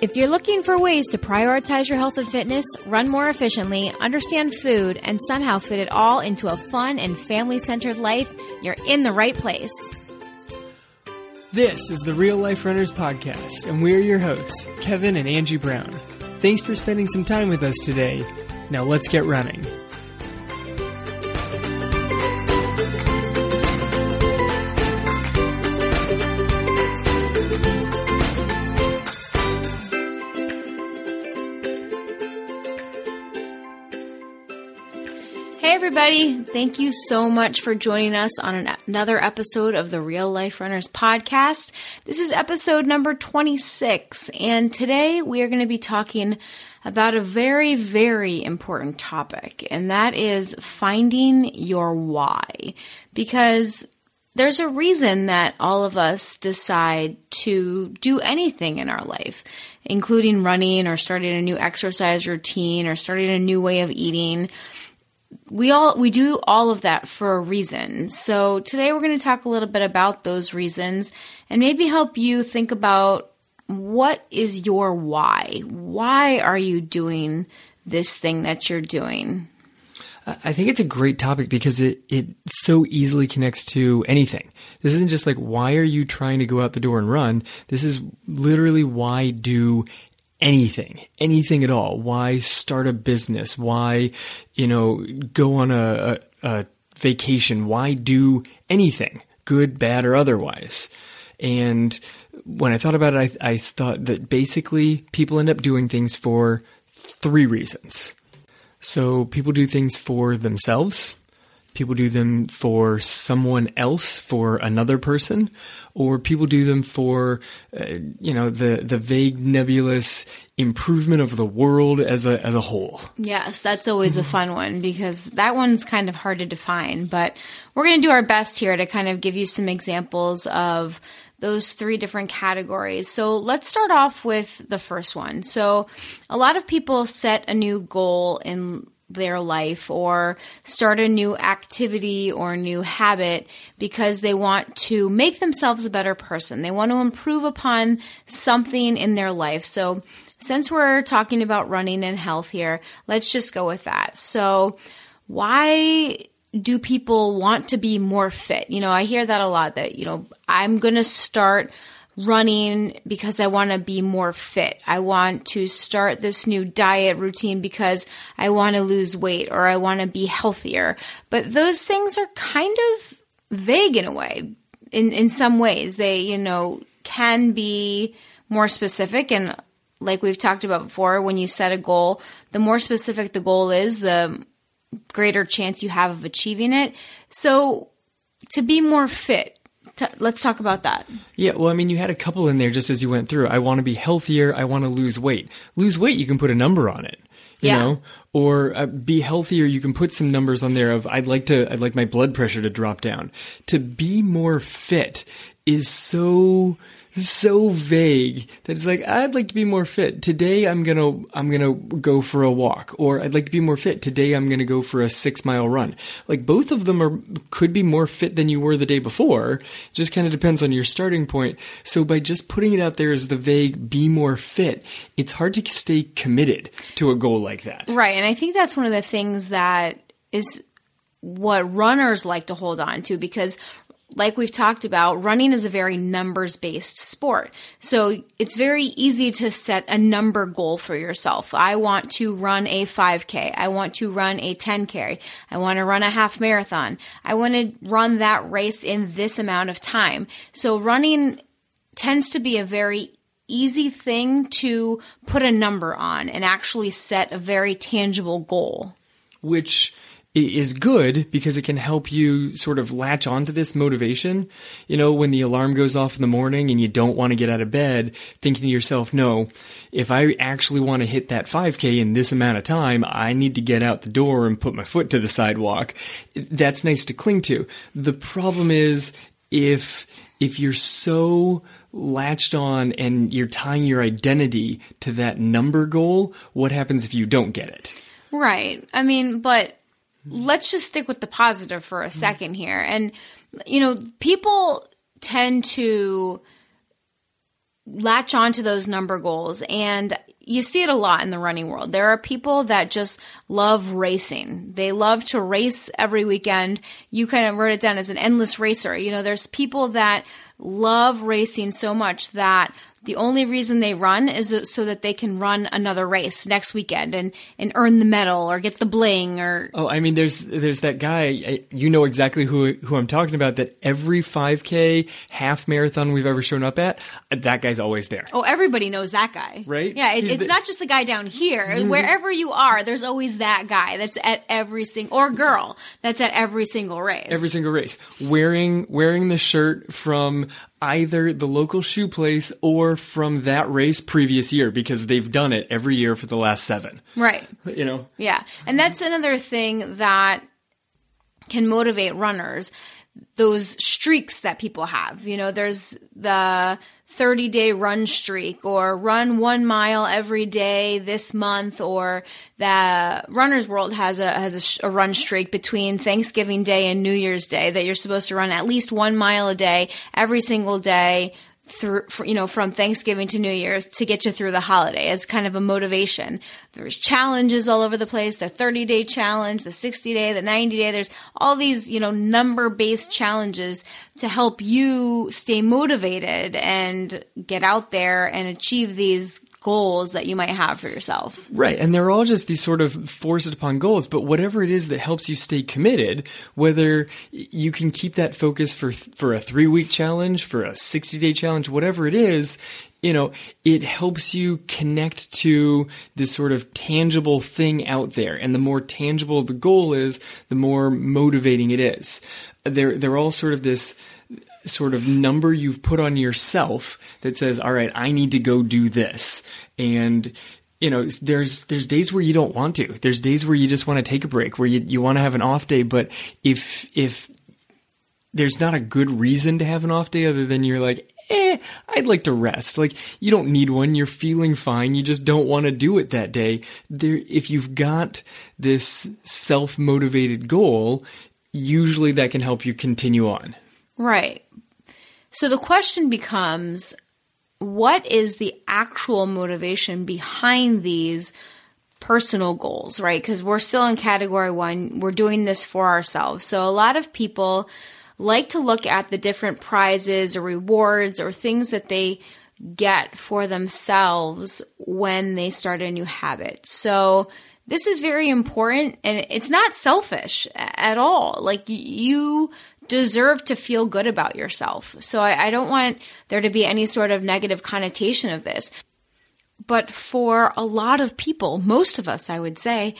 If you're looking for ways to prioritize your health and fitness, run more efficiently, understand food, and somehow fit it all into a fun and family centered life, you're in the right place. This is the Real Life Runners Podcast, and we're your hosts, Kevin and Angie Brown. Thanks for spending some time with us today. Now let's get running. Everybody. Thank you so much for joining us on an, another episode of the Real Life Runners podcast. This is episode number 26, and today we are going to be talking about a very, very important topic, and that is finding your why. Because there's a reason that all of us decide to do anything in our life, including running or starting a new exercise routine or starting a new way of eating we all we do all of that for a reason. So today we're going to talk a little bit about those reasons and maybe help you think about what is your why? Why are you doing this thing that you're doing? I think it's a great topic because it, it so easily connects to anything. This isn't just like, why are you trying to go out the door and run? This is literally why do anything, anything at all. Why start a business? Why, you know, go on a, a, a vacation? Why do anything, good, bad, or otherwise? And when I thought about it, I, I thought that basically people end up doing things for three reasons. So people do things for themselves, people do them for someone else, for another person, or people do them for, uh, you know, the, the vague, nebulous improvement of the world as a, as a whole. Yes, that's always a fun one because that one's kind of hard to define, but we're going to do our best here to kind of give you some examples of those three different categories. So let's start off with the first one. So a lot of people set a new goal in their life or start a new activity or new habit because they want to make themselves a better person. They want to improve upon something in their life. So, since we're talking about running and health here, let's just go with that. So, why do people want to be more fit? You know, I hear that a lot that, you know, I'm going to start running because I want to be more fit. I want to start this new diet routine because I want to lose weight or I want to be healthier. But those things are kind of vague in a way. In in some ways, they, you know, can be more specific and like we've talked about before, when you set a goal, the more specific the goal is, the greater chance you have of achieving it. So to be more fit, T- let's talk about that. Yeah, well, I mean, you had a couple in there just as you went through. I want to be healthier. I want to lose weight. Lose weight, you can put a number on it. You Yeah. know, or uh, be healthier. You can put some numbers on there of I'd like to. I'd like my blood pressure to drop down. To be more fit is so so vague that it's like I'd like to be more fit. Today I'm going to I'm going to go for a walk or I'd like to be more fit. Today I'm going to go for a 6-mile run. Like both of them are could be more fit than you were the day before. It just kind of depends on your starting point. So by just putting it out there as the vague be more fit, it's hard to stay committed to a goal like that. Right. And I think that's one of the things that is what runners like to hold on to because like we've talked about, running is a very numbers based sport. So it's very easy to set a number goal for yourself. I want to run a 5K. I want to run a 10K. I want to run a half marathon. I want to run that race in this amount of time. So running tends to be a very easy thing to put a number on and actually set a very tangible goal. which is good because it can help you sort of latch onto this motivation. You know, when the alarm goes off in the morning and you don't want to get out of bed, thinking to yourself, no, if I actually want to hit that 5K in this amount of time, I need to get out the door and put my foot to the sidewalk. That's nice to cling to. The problem is if if you're so latched on and you're tying your identity to that number goal, what happens if you don't get it? Right. I mean, but let's just stick with the positive for a mm-hmm. second here. And, you know, people tend to latch onto those number goals and you see it a lot in the running world. There are people that just love racing. They love to race every weekend. You kind of wrote it down as an endless racer. You know, there's people that love racing so much that the only reason they run is so that they can run another race next weekend and, and earn the medal or get the bling or. Oh, I mean, there's there's that guy. You know exactly who who I'm talking about. That every 5K half marathon we've ever shown up at, that guy's always there. Oh, everybody knows that guy, right? Yeah, it, it's the, not just the guy down here. Mm-hmm. Wherever you are, there's always that guy that's at every single or girl that's at every single race. Every single race, wearing wearing the shirt from either the local shoe place or from that race previous year because they've done it every year for the last seven. Right. You know? Yeah. And that's another thing that can motivate runners those streaks that people have. You know, there's the 30 day run streak or run one mile every day this month or the runner's world has a has a, a, run streak between thanksgiving day and new year's day that you're supposed to run at least one mile a day every single day through you know from Thanksgiving to New Year's to get you through the holiday as kind of a motivation. There's challenges all over the place, the 30 day challenge, the 60 day, the 90 day. There's all these, you know, number based challenges to help you stay motivated and get out there and achieve these goals that you might have for yourself. Right. And they're all just these sort of forced upon goals, but whatever it is that helps you stay committed, whether you can keep that focus for for a 3-week challenge, for a 60-day challenge, whatever it is, you know, it helps you connect to this sort of tangible thing out there. And the more tangible the goal is, the more motivating it is. They're they're all sort of this sort of number you've put on yourself that says, all right, I need to go do this. And you know, there's there's days where you don't want to. There's days where you just want to take a break, where you you want to have an off day. But if if there's not a good reason to have an off day other than you're like, eh, I'd like to rest. Like you don't need one. You're feeling fine. You just don't want to do it that day. There, if you've got this self motivated goal, usually that can help you continue on. Right. So the question becomes what is the actual motivation behind these personal goals, right? Because we're still in category one, we're doing this for ourselves. So a lot of people like to look at the different prizes or rewards or things that they get for themselves when they start a new habit. So this is very important and it's not selfish at all. Like you deserve to feel good about yourself. So I, I don't want there to be any sort of negative connotation of this. But for a lot of people, most of us, I would say,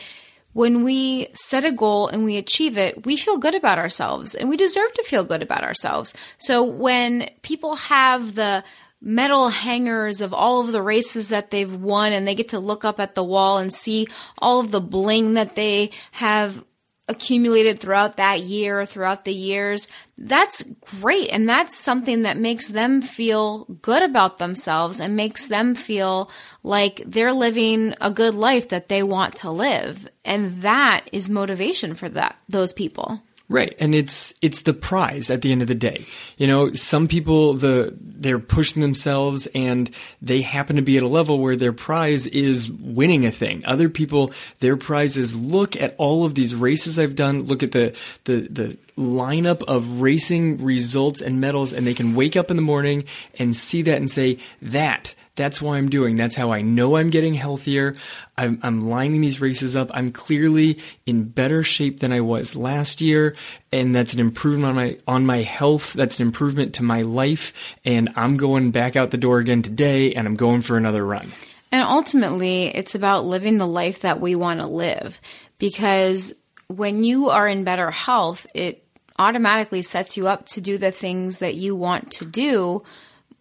when we set a goal and we achieve it, we feel good about ourselves and we deserve to feel good about ourselves. So when people have the medal hangers of all of the races that they've won and they get to look up at the wall and see all of the bling that they have accumulated throughout that year, throughout the years, that's great. And that's something that makes them feel good about themselves and makes them feel like they're living a good life that they want to live. And that is motivation for that, those people. Right. And it's it's the prize at the end of the day. You know, some people the they're pushing themselves and they happen to be at a level where their prize is winning a thing. Other people their prize is look at all of these races I've done, look at the the the lineup of racing results and medals and they can wake up in the morning and see that and say that that's why I'm doing. That's how I know I'm getting healthier. I'm, I'm, lining these races up. I'm clearly in better shape than I was last year, and that's an improvement on my on my health. That's an improvement to my life, and I'm going back out the door again today, and I'm going for another run. And ultimately, it's about living the life that we want to live, because when you are in better health, it automatically sets you up to do the things that you want to do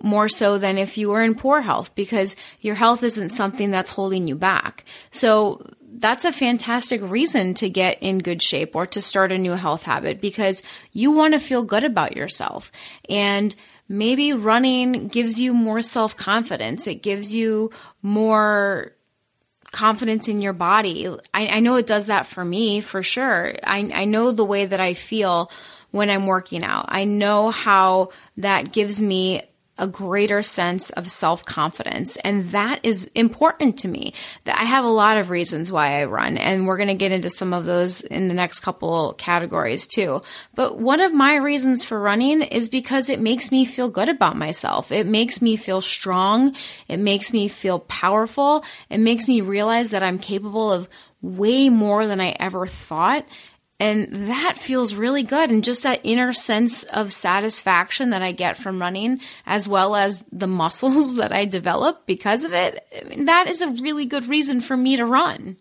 more so than if you were in poor health because your health isn't something that's holding you back. So that's a fantastic reason to get in good shape or to start a new health habit because you want to feel good about yourself. And maybe running gives you more self confidence. It gives you more confidence in your body. I, I, know it does that for me for sure. I, I know the way that I feel when I'm working out. I know how that gives me a greater sense of self confidence. And that is important to me. That I have a lot of reasons why I run, and we're going to get into some of those in the next couple categories too. But one of my reasons for running is because it makes me feel good about myself. It makes me feel strong. It makes me feel powerful. It makes me realize that I'm capable of way more than I ever thought. And that feels really good. And just that inner sense of satisfaction that I get from running, as well as the muscles that I develop because of it, I mean, that is a really good reason for me to run.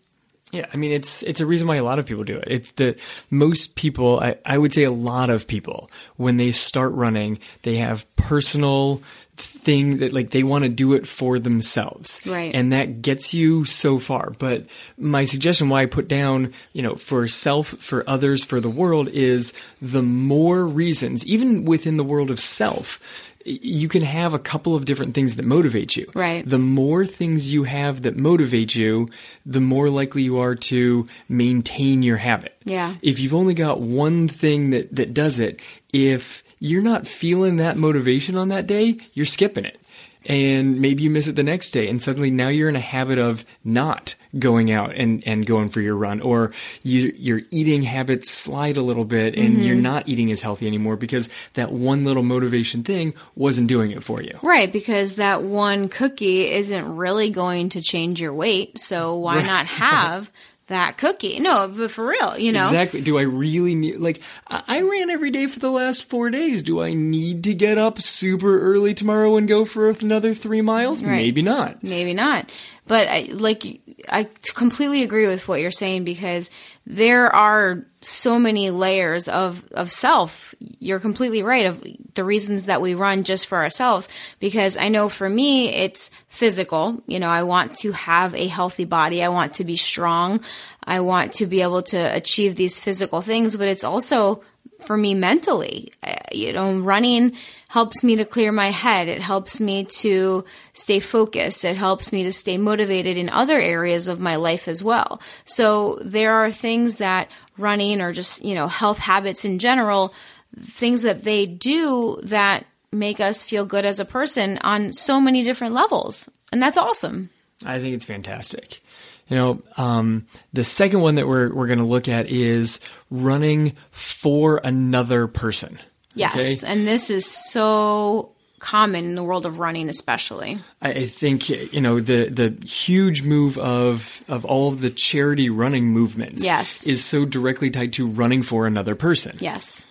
Yeah, I mean it's it's a reason why a lot of people do it. It's the most people I, I would say a lot of people when they start running, they have personal thing that like they want to do it for themselves. Right. And that gets you so far. But my suggestion why I put down, you know, for self, for others, for the world is the more reasons, even within the world of self, you can have a couple of different things that motivate you. Right. The more things you have that motivate you, the more likely you are to maintain your habit. Yeah. If you've only got one thing that, that does it, if you're not feeling that motivation on that day, you're skipping it. And maybe you miss it the next day, and suddenly now you're in a habit of not going out and, and going for your run, or you, your eating habits slide a little bit and mm-hmm. you're not eating as healthy anymore because that one little motivation thing wasn't doing it for you. Right, because that one cookie isn't really going to change your weight. So why not have that cookie? No, but for real, you know? Exactly. Do I really need, like, I I ran every day for the last four days. Do I need to get up super early tomorrow and go for another three miles? Right. Maybe not. Maybe not. But I, like, I completely agree with what you're saying because there are so many layers of, of self. You're completely right of the reasons that we run just for ourselves. Because I know for me, it's physical. You know, I want to have a healthy body. I want to be strong. I want to be able to achieve these physical things, but it's also for me mentally. Uh, You know, running helps me to clear my head. It helps me to stay focused. It helps me to stay motivated in other areas of my life as well. So there are things that running or just, you know, health habits in general, things that they do that make us feel good as a person on so many different levels. And that's awesome. I think it's fantastic. You know, um, the second one that we're we're going to look at is running for another person. Yes. And this is so common in the world of running, especially. I I think you know the the huge move of of all of the charity running movements. Yes. is so directly tied to running for another person. Yes.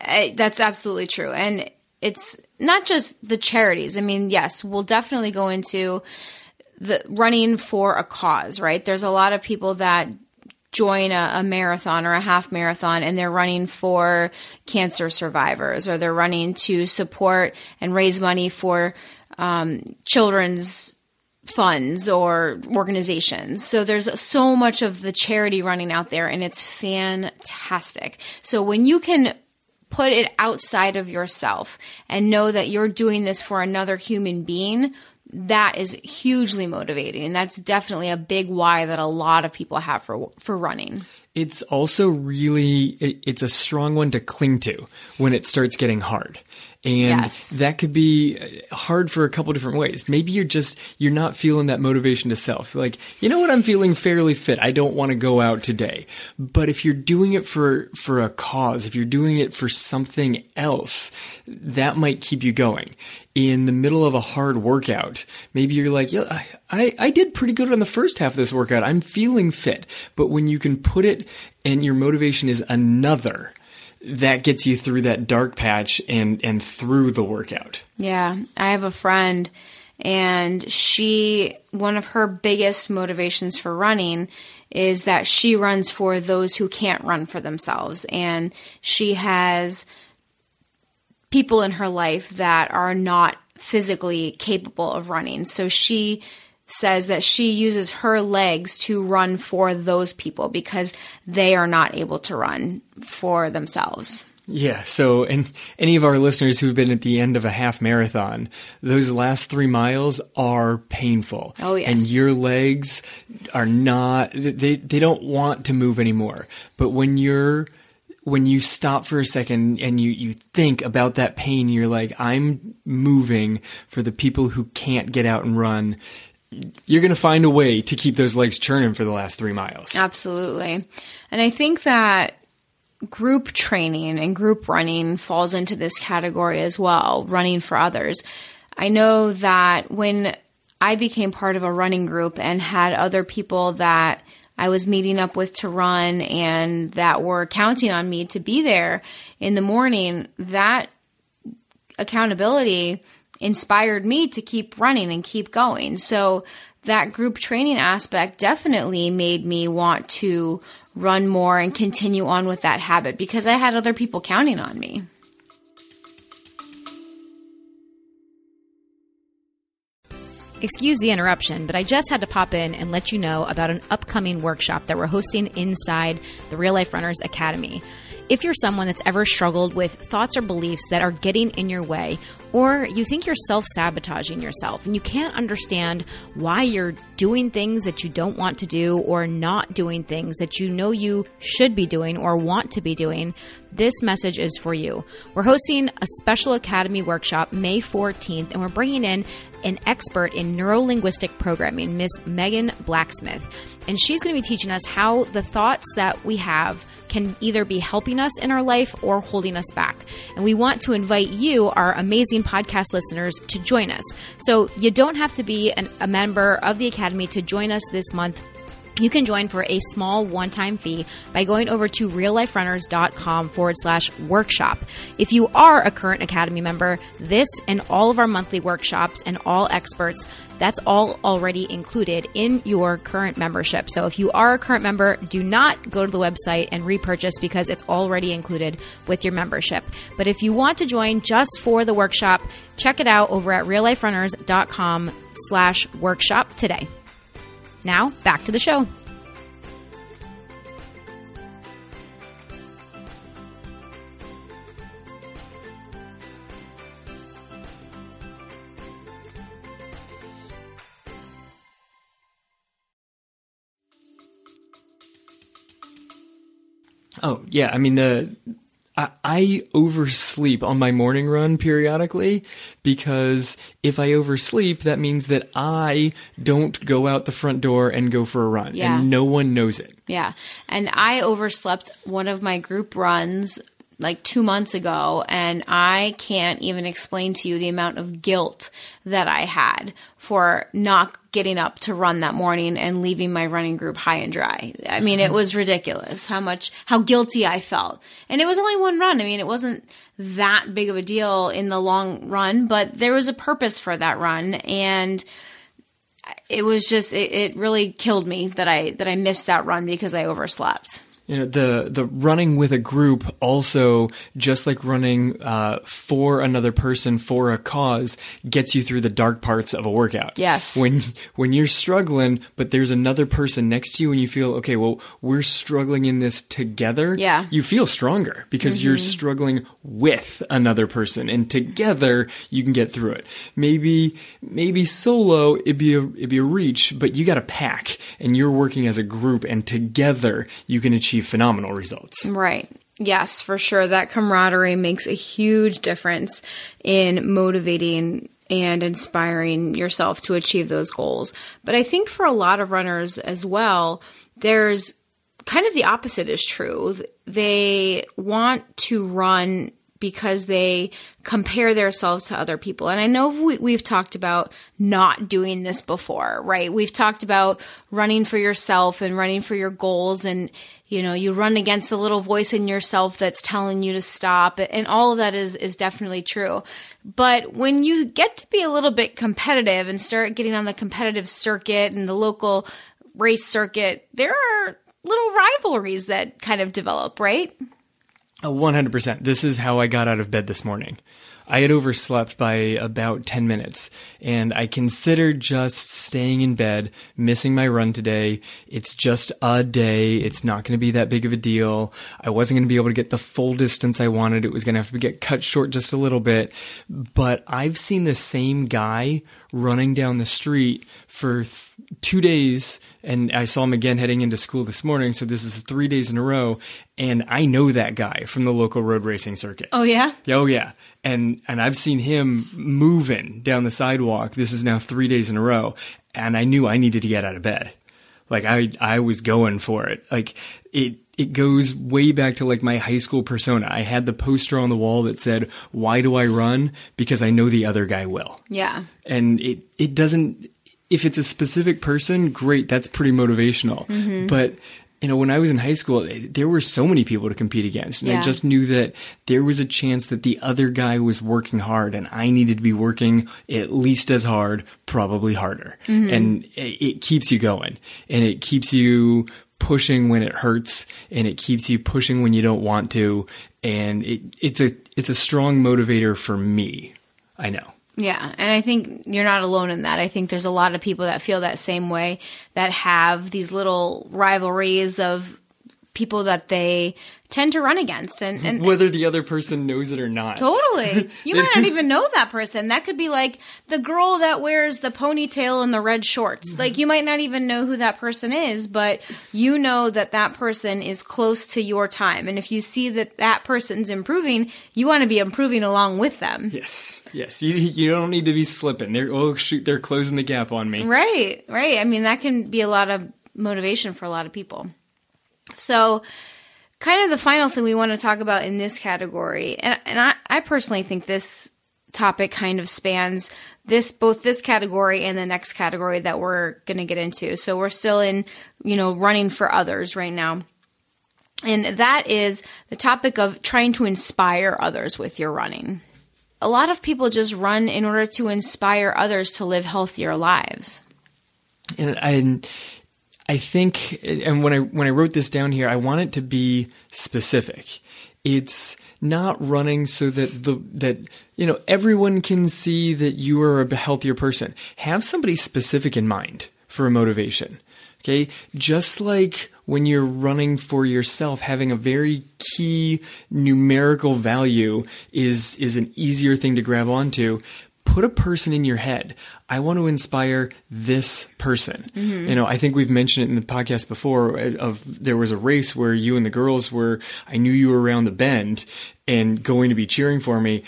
I, that's absolutely true. And it's not just the charities. I mean, yes, we'll definitely go into the running for a cause, right? There's a lot of people that join a, a marathon or a half marathon and they're running for cancer survivors or they're running to support and raise money for um, children's funds or organizations. So there's so much of the charity running out there and it's fantastic. So when you can put it outside of yourself and know that you're doing this for another human being, that is hugely motivating. And that's definitely a big why that a lot of people have for for running. It's also really it, it's a strong one to cling to when it starts getting hard. And Yes. that could be uh, hard for a couple different ways. Maybe you're just you're not feeling that motivation to self. Like, you know what, I'm feeling fairly fit. I don't want to go out today. But if you're doing it for for a cause, if you're doing it for something else, that might keep you going. In the middle of a hard workout, maybe you're like, yeah, I, I, I did pretty good on the first half of this workout. I'm feeling fit. But when you can put it and your motivation is another, that gets you through that dark patch and and through the workout. Yeah, I have a friend and she one of her biggest motivations for running is that she runs for those who can't run for themselves and she has people in her life that are not physically capable of running. So she says that she uses her legs to run for those people because they are not able to run for themselves. Yeah. So, and any of our listeners who've been at the end of a half marathon, those last three miles are painful. Oh, yes. And your legs are not, they, they don't want to move anymore. But when you're, when you stop for a second and you, you think about that pain, you're like, I'm moving for the people who can't get out and run you're going to find a way to keep those legs churning for the last three miles. Absolutely. And I think that group training and group running falls into this category as well, running for others. I know that when I became part of a running group and had other people that I was meeting up with to run and that were counting on me to be there in the morning, that accountability inspired me to keep running and keep going. So that group training aspect definitely made me want to run more and continue on with that habit because I had other people counting on me. Excuse the interruption, but I just had to pop in and let you know about an upcoming workshop that we're hosting inside the Real Life Runners Academy. If you're someone that's ever struggled with thoughts or beliefs that are getting in your way, or you think you're self sabotaging yourself and you can't understand why you're doing things that you don't want to do or not doing things that you know you should be doing or want to be doing, this message is for you. We're hosting a special Academy workshop May 14th, and we're bringing in an expert in neuro linguistic programming, Miss Megan Blacksmith. And she's going to be teaching us how the thoughts that we have can either be helping us in our life or holding us back. And we want to invite you, our amazing podcast listeners, to join us. So you don't have to be an, a member of the Academy to join us this month. You can join for a small one time fee by going over to realliferunners.com forward slash workshop. If you are a current Academy member, this and all of our monthly workshops and all experts that's all already included in your current membership. So if you are a current member, do not go to the website and repurchase because it's already included with your membership. But if you want to join just for the workshop, check it out over at realliferunners.com slash workshop today. Now back to the show. Oh yeah, I mean the I, I oversleep on my morning run periodically because if I oversleep, that means that I don't go out the front door and go for a run, Yeah. and no one knows it. Yeah. And I overslept one of my group runs like two months ago, and I can't even explain to you the amount of guilt that I had for not getting up to run that morning and leaving my running group high and dry. I mean, it was ridiculous how much, how guilty I felt. And it was only one run. I mean, it wasn't that big of a deal in the long run, but there was a purpose for that run. And it was just, it, it really killed me that I, that I missed that run because I overslept. You know, the the running with a group also, just like running uh, for another person for a cause, gets you through the dark parts of a workout. Yes. When when you're struggling, but there's another person next to you, and you feel okay. Well, we're struggling in this together. Yeah. Mm-hmm. You feel stronger because you're struggling with another person, and together you can get through it. Maybe maybe solo it'd be a it'd be a reach, but you got a pack, and you're working as a group, and together you can achieve phenomenal results. Right. Yes, for sure. That camaraderie makes a huge difference in motivating and inspiring yourself to achieve those goals. But I think for a lot of runners as well, there's kind of the opposite is true. They want to run because they compare themselves to other people. And I know we, we've talked about not doing this before, right? We've talked about running for yourself and running for your goals and you know, you run against the little voice in yourself that's telling you to stop and all of that is is definitely true. But when you get to be a little bit competitive and start getting on the competitive circuit and the local race circuit, there are little rivalries that kind of develop, right? Uh, 100%. This is how I got out of bed this morning. I had overslept by about 10 minutes and I considered just staying in bed, missing my run today. It's just a day. It's not going to be that big of a deal. I wasn't going to be able to get the full distance I wanted. It was going to have to get cut short just a little bit. But I've seen the same guy running down the street for th- two days and I saw him again heading into school this morning. So this is three days in a row. And I know that guy from the local road racing circuit. Oh yeah? Oh yeah. And and I've seen him moving down the sidewalk. This is now three days in a row, and I knew I needed to get out of bed. Like I I was going for it. Like it it goes way back to like my high school persona. I had the poster on the wall that said, "Why do I run? Because I know the other guy will." Yeah. And it it doesn't if it's a specific person, great, that's pretty motivational. Mm-hmm. But you know, when I was in high school, there were so many people to compete against, and I just knew that there was a chance that the other guy was working hard, and I needed to be working at least as hard, probably harder. Mm-hmm. And it, it keeps you going, and it keeps you pushing when it hurts, and it keeps you pushing when you don't want to, and it, it's a it's a strong motivator for me. I know. Yeah, and I think you're not alone in that. I think there's a lot of people that feel that same way that have these little rivalries of people that they tend to run against and, and Whether the other person knows it or not. Totally. You might not even know that person. That could be like the girl that wears the ponytail and the red shorts. Mm-hmm. Like you might not even know who that person is, but you know that that person is close to your time. And if you see that that person's improving, you want to be improving along with them. Yes, yes. You you don't need to be slipping. They're oh shoot, they're closing the gap on me. Right, right. I mean, that can be a lot of motivation for a lot of people. So, kind of the final thing we want to talk about in this category, and, and I, I personally think this topic kind of spans this both this category and the next category that we're going to get into. So we're still in, you know, running for others right now. And that is the topic of trying to inspire others with your running. A lot of people just run in order to inspire others to live healthier lives. And I, I think, and when I when I wrote this down here, I want it to be specific. It's not running so that the that you know everyone can see that you are a healthier person. Have somebody specific in mind for a motivation. Okay, just like when you're running for yourself, having a very key numerical value is is an easier thing to grab onto. Put a person in your head. I want to inspire this person. You know, I think we've mentioned it in the podcast before. uh, Of there was a race where you and the girls were. I knew you were around the bend and going to be cheering for me.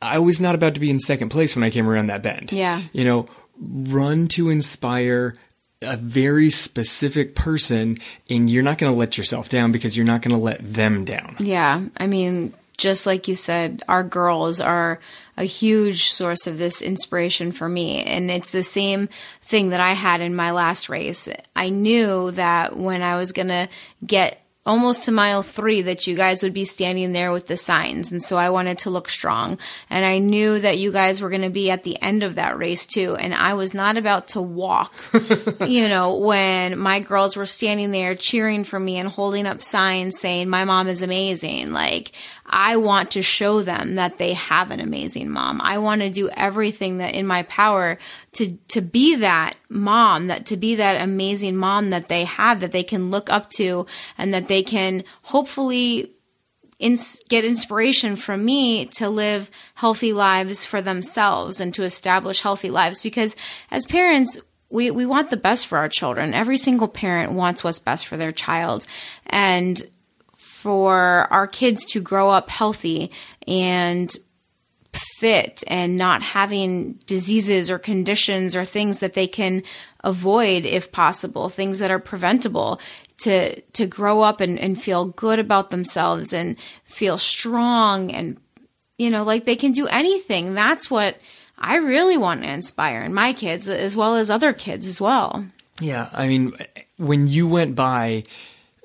I was not about to be in second place when I came around that bend. Yeah. You know, run to inspire a very specific person and you're not going to let yourself down because you're not going to let them down. Yeah, I mean, just like you said, our girls are a huge source of this inspiration for me. And it's the same thing that I had in my last race. I knew that when I was going to get almost to mile three that you guys would be standing there with the signs. And so I wanted to look strong. And I knew that you guys were going to be at the end of that race too. And I was not about to walk, you know, when my girls were standing there cheering for me and holding up signs saying, my mom is amazing. Like, I want to show them that they have an amazing mom. I want to do everything that in my power to to be that mom, that to be that amazing mom that they have that they can look up to and that they can hopefully ins- get inspiration from me to live healthy lives for themselves and to establish healthy lives because as parents we, we want the best for our children. Every single parent wants what's best for their child. And for our kids to grow up healthy and fit and not having diseases or conditions or things that they can avoid if possible, things that are preventable to to grow up and, and feel good about themselves and feel strong and you know, like they can do anything. That's what I really want to inspire in my kids as well as other kids as well. Yeah, I mean, when you went by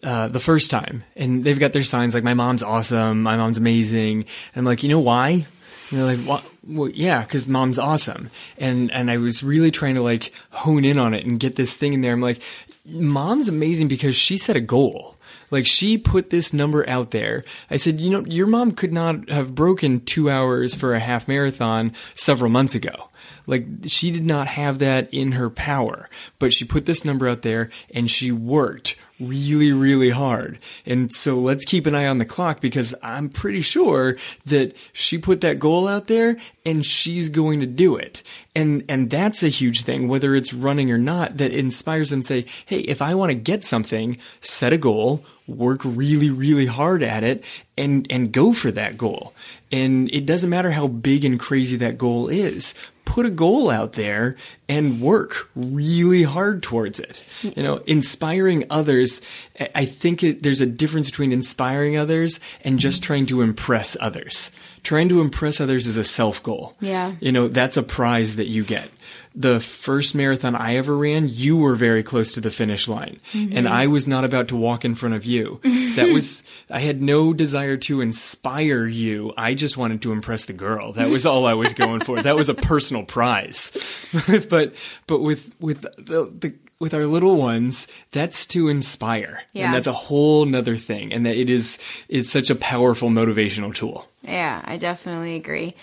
uh, the first time, and they've got their signs like "My mom's awesome," "My mom's amazing," and I'm like, you know why? And they're like? Well, yeah, because mom's awesome. And and I was really trying to like hone in on it and get this thing in there. I'm like, mom's amazing because she set a goal. Like she put this number out there. I said, you know, your mom could not have broken two hours for a half marathon several months ago. Like she did not have that in her power, but she put this number out there and she worked really, really hard. And so let's keep an eye on the clock because I'm pretty sure that she put that goal out there and she's going to do it. And, and that's a huge thing, whether it's running or not, that inspires them to say, Hey, if I want to get something, set a goal, work really, really hard at it and, and go for that goal. And it doesn't matter how big and crazy that goal is put a goal out there and work really hard towards it. You know, inspiring others, I think it, there's a difference between inspiring others and just mm-hmm. trying to impress others. Trying to impress others is a self goal. Yeah. You know, that's a prize that you get. The first marathon I ever ran, you were very close to the finish line. Mm-hmm. And I was not about to walk in front of you. That was, I had no desire to inspire you. I just wanted to impress the girl. That was all I was going for. That was a personal prize. but, but with, with the, the, with our little ones, that's to inspire. Yeah. And that's a whole nother thing. And that it is, is such a powerful motivational tool. Yeah, I definitely agree.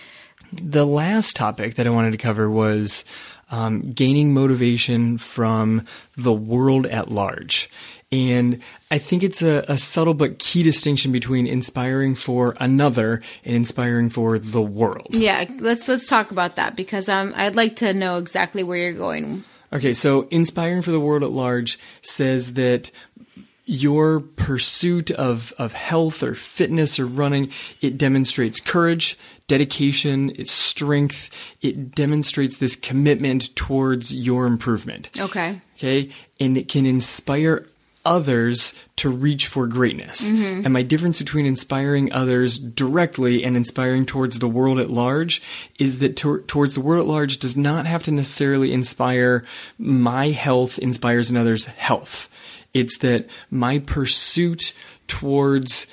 The last topic that I wanted to cover was um, gaining motivation from the world at large. And I think it's a, a subtle but key distinction between inspiring for another and inspiring for the world. Yeah, let's let's talk about that because um, I'd like to know exactly where you're going. Okay, so inspiring for the world at large says that your pursuit of, of health or fitness or running, it demonstrates courage, dedication, it's strength, it demonstrates this commitment towards your improvement. Okay. Okay, and it can inspire others to reach for greatness. Mm-hmm. And my difference between inspiring others directly and inspiring towards the world at large is that tor- towards the world at large does not have to necessarily inspire my health inspires another's health. It's that my pursuit towards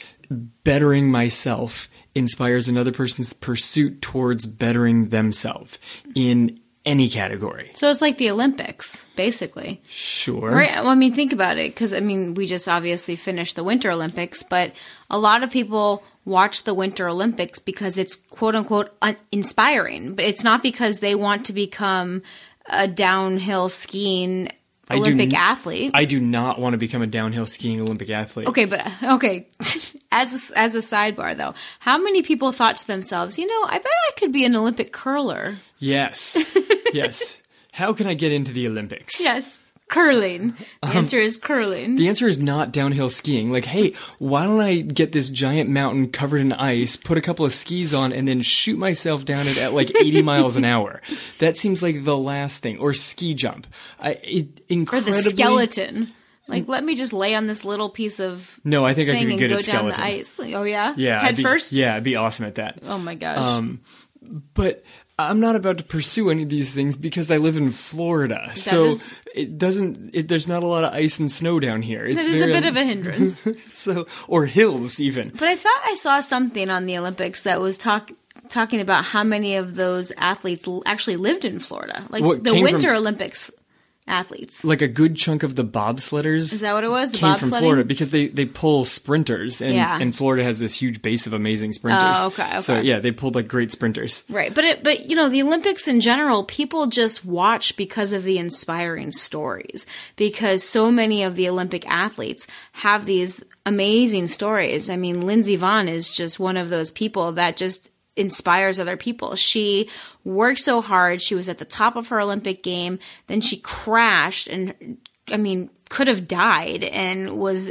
bettering myself inspires another person's pursuit towards bettering themselves in any category. So it's like the Olympics, basically. Sure. Right. Well, I mean, think about it, because I mean, we just obviously finished the Winter Olympics, but a lot of people watch the Winter Olympics because it's quote unquote un- inspiring, but it's not because they want to become a downhill skiing I do Olympic athlete. I do not want to become a downhill skiing Olympic athlete. Okay, but okay. as a, as a sidebar, though, how many people thought to themselves, you know, I bet I could be an Olympic curler? Yes. yes. How can I get into the Olympics? Yes, curling. The answer is curling. The answer is not downhill skiing. Like, hey, why don't I get this giant mountain covered in ice, put a couple of skis on, and then shoot myself down it at like 80 miles an hour? That seems like the last thing. Or ski jump. I, it, or the skeleton. Like, let me just lay on this little piece of No, I think I could be good go at down the ice. Oh yeah, Yeah. Head be- first. Yeah, I'd be awesome at that. Oh my gosh. Um, but I'm not about to pursue any of these things because I live in Florida. so is- it doesn't. It, there's not a lot of ice and snow down here. It's that is a bit of a hindrance. so or hills even. but I thought I saw something on the Olympics that was talk talking about how many of those athletes actually lived in Florida, like What the came from- Winter Olympics athletes. Like a good chunk of the bobsledders. Is that what it was? The came from? Florida because they, they pull sprinters and, Yeah. and Florida has this huge base of amazing sprinters. Oh, okay, So yeah, they pulled like great sprinters. Right, but it, but you know, the Olympics in general, people just watch because of the inspiring stories. Because so many of the Olympic athletes have these amazing stories. I mean, Lindsey Vonn is just one of those people that just inspires other people. She worked so hard. She was at the top of her Olympic game. Then she crashed and, I mean, could have died and was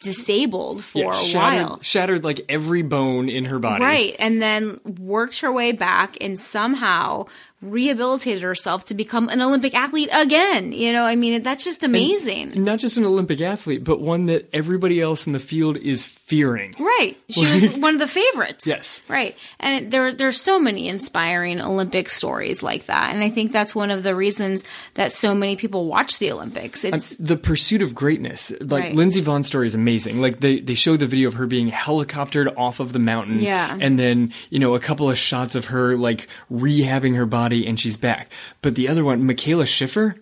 disabled for Yeah, a shattered, while. shattered like every bone in her body. Right. And then worked her way back and somehow rehabilitated herself to become an Olympic athlete again. You know, I mean, that's just amazing. Not just an Olympic athlete, but one that everybody else in the field is fearing. Right. She was one of the favorites. Yes. Right. And there there's so many inspiring Olympic stories like that. And I think that's one of the reasons that so many people watch the Olympics. It's the pursuit of greatness. Like Right. Lindsey Vonn's story is amazing. Like they they show the video of her being helicoptered off of the mountain. Yeah. And then, you know, a couple of shots of her like rehabbing her body and she's back. But the other one, Mikaela Schiffer,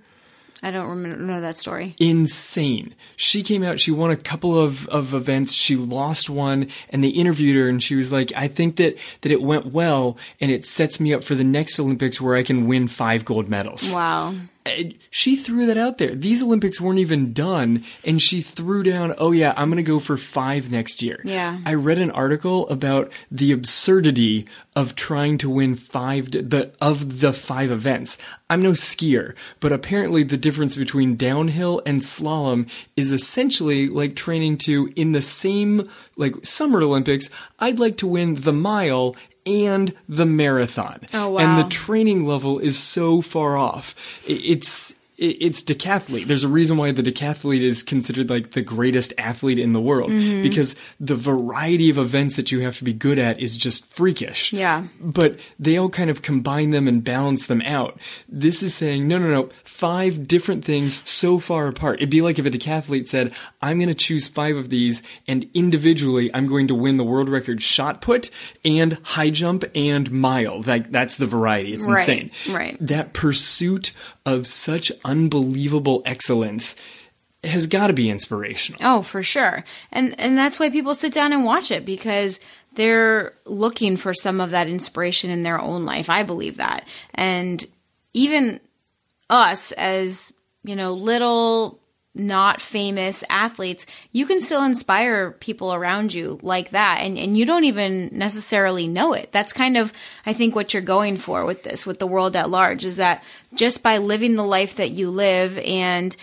I don't remember know that story. insane. She came out, she won a couple of, of events, she lost one, and they interviewed her and she was like, I think that, that it went well and it sets me up for the next Olympics where I can win five gold medals. Wow. She threw that out there. These Olympics weren't even done, and she threw down, oh yeah, I'm going to go for five next year. Yeah. I read an article about the absurdity of trying to win five the of the five events. I'm no skier, but apparently the difference between downhill and slalom is essentially like training to in the same like summer Olympics, I'd like to win the mile and the marathon. Oh, wow. And the training level is so far off. It's it's decathlete. There's a reason why the decathlete is considered like the greatest athlete in the world Mm-hmm. because the variety of events that you have to be good at is just freakish. Yeah. But they all kind of combine them and balance them out. This is saying, no, no, no, five different things so far apart. It'd be like if a decathlete said, I'm going to choose five of these and individually I'm going to win the world record shot put and high jump and mile. Like that's the variety. It's Right, insane. right. That pursuit of such unbelievable excellence has got to be inspirational. Oh, for sure. And and that's why people sit down and watch it because they're looking for some of that inspiration in their own life. I believe that. And even us as, you know, little not famous athletes, you can still inspire people around you like that. And, and you don't even necessarily know it. That's kind of, I think, what you're going for with this, with the world at large, is that just by living the life that you live and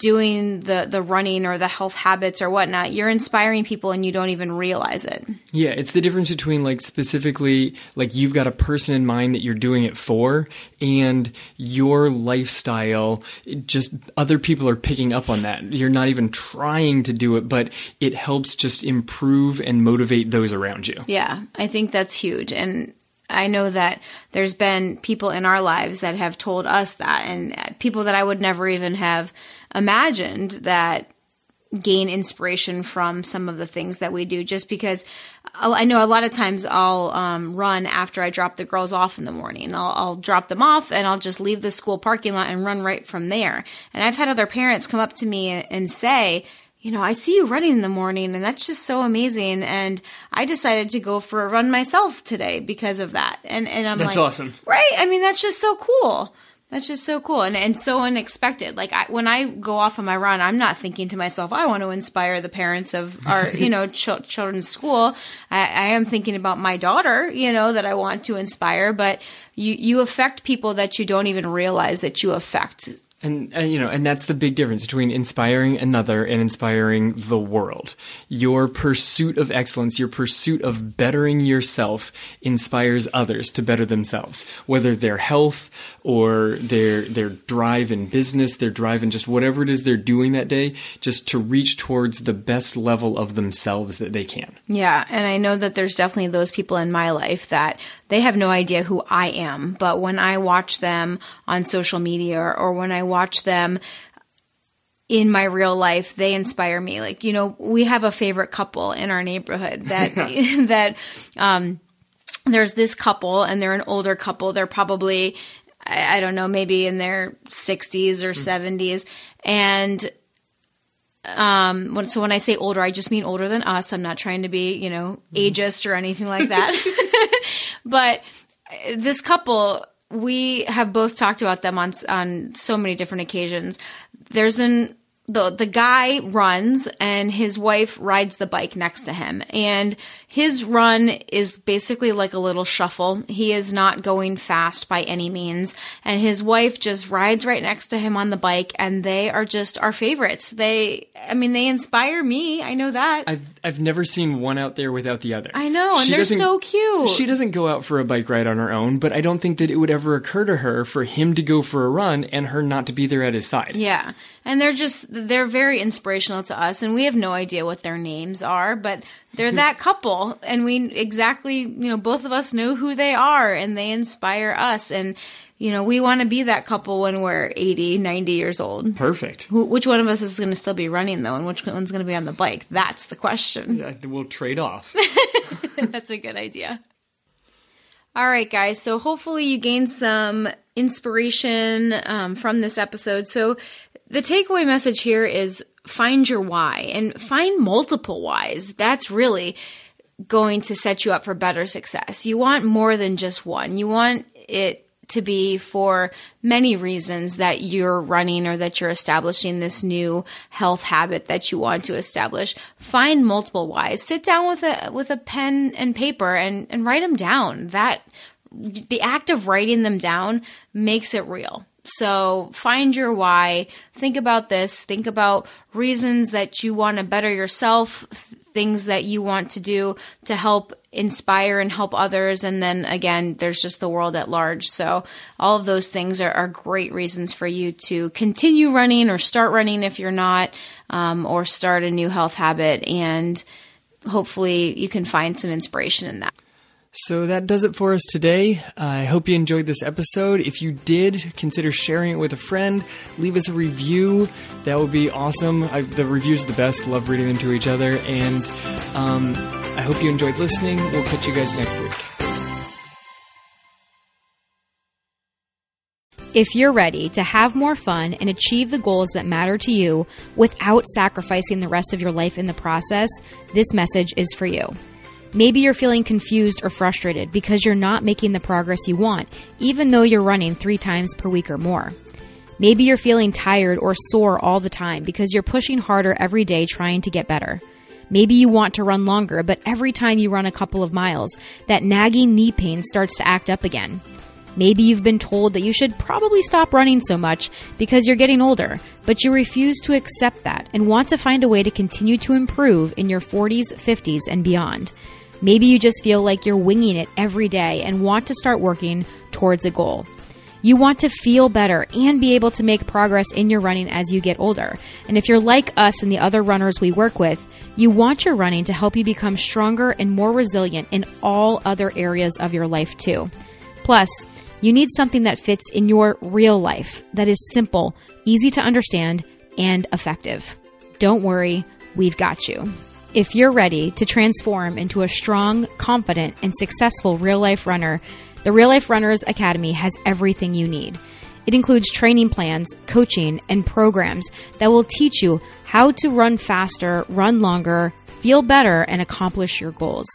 doing the the running or the health habits or whatnot, you're inspiring people and you don't even realize it. Yeah, it's the difference between like specifically like you've got a person in mind that you're doing it for and your lifestyle just other people are picking up on that. You're not even trying to do it, but it helps just improve and motivate those around you. Yeah, I think that's huge. And I know that there's been people in our lives that have told us that, and people that I would never even have imagined that gain inspiration from some of the things that we do just because I know a lot of times I'll um, run after I drop the girls off in the morning. I'll, I'll drop them off and I'll just leave the school parking lot and run right from there. And I've had other parents come up to me and say, you know, I see you running in the morning and that's just so amazing. And I decided to go for a run myself today because of that. And, and I'm That's like, awesome. Right. I mean, that's just so cool. That's just so cool and, and so unexpected. Like I, when I go off on my run, I'm not thinking to myself, I want to inspire the parents of our, you know, ch- children's school. I, I am thinking about my daughter, you know, that I want to inspire, but you, you affect people that you don't even realize that you affect. And, and you know, and that's the big difference between inspiring another and inspiring the world. Your pursuit of excellence, your pursuit of bettering yourself inspires others to better themselves, whether their health or their their drive in business, their drive in just whatever it is they're doing that day, just to reach towards the best level of themselves that they can. Yeah, and I know that there's definitely those people in my life that they have no idea who I am, but when I watch them on social media or, when I watch them in my real life, they inspire me. Like, you know, we have a favorite couple in our neighborhood that that um there's this couple and they're an older couple. They're probably I, I don't know, maybe in their 60s or 70s and um when, so when I say older, I just mean older than us. I'm not trying to be, you know, ageist or anything like that. but this couple, we have both talked about them on on so many different occasions. There's an the the guy runs and his wife rides the bike next to him and his run is basically like a little shuffle he is not going fast by any means and his wife just rides right next to him on the bike and they are just our favorites they i mean they inspire me i know that I've I've never seen one out there without the other. I know, and She they're so cute. She doesn't go out for a bike ride on her own, but I don't think that it would ever occur to her for him to go for a run and her not to be there at his side. Yeah. And they're just they're very inspirational to us and we have no idea what their names are, but they're that couple and we exactly, you know, both of us know who they are and they inspire us and you know, we want to be that couple when we're 80, 90 years old. Perfect. Who, which one of us is going to still be running though and which one's going to be on the bike? That's the question. Yeah, we'll trade off. That's a good idea. All right, guys. So hopefully you gained some inspiration um, from this episode. So the takeaway message here is find your why and find multiple whys. That's really going to set you up for better success. You want more than just one. You want it to be for many reasons that you're running or that you're establishing this new health habit that you want to establish. Find multiple whys. Sit down with a with a pen and paper and and write them down. That the act of writing them down makes it real. So find your why. Think about this. Think about reasons that you want to better yourself, things that you want to do to help inspire and help others. And then again, there's just the world at large. So all of those things are, are great reasons for you to continue running or start running if you're not, um, or start a new health habit. And hopefully you can find some inspiration in that. So that does it for us today. I hope you enjoyed this episode. If you did, consider sharing it with a friend. Leave us a review. That would be awesome. I, the reviews are the best. Love reading them to each other. And um, I hope you enjoyed listening. We'll catch you guys next week. If you're ready to have more fun and achieve the goals that matter to you without sacrificing the rest of your life in the process, this message is for you. Maybe you're feeling confused or frustrated because you're not making the progress you want, even though you're running three times per week or more. Maybe you're feeling tired or sore all the time because you're pushing harder every day trying to get better. Maybe you want to run longer, but every time you run a couple of miles, that nagging knee pain starts to act up again. Maybe you've been told that you should probably stop running so much because you're getting older, but you refuse to accept that and want to find a way to continue to improve in your 40s, 50s, and beyond. Maybe you just feel like you're winging it every day and want to start working towards a goal. You want to feel better and be able to make progress in your running as you get older. And if you're like us and the other runners we work with, you want your running to help you become stronger and more resilient in all other areas of your life too. Plus, you need something that fits in your real life that is simple, easy to understand, and effective. Don't worry, we've got you. If you're ready to transform into a strong, confident, and successful real life runner, the Real Life Runners Academy has everything you need. It includes training plans, coaching, and programs that will teach you how to run faster, run longer, feel better, and accomplish your goals.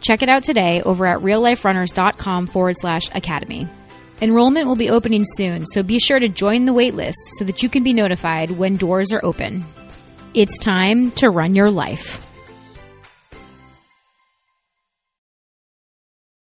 Check it out today over at realliferunners.com forward slash academy. Enrollment will be opening soon, so be sure to join the waitlist so that you can be notified when doors are open. It's time to run your life.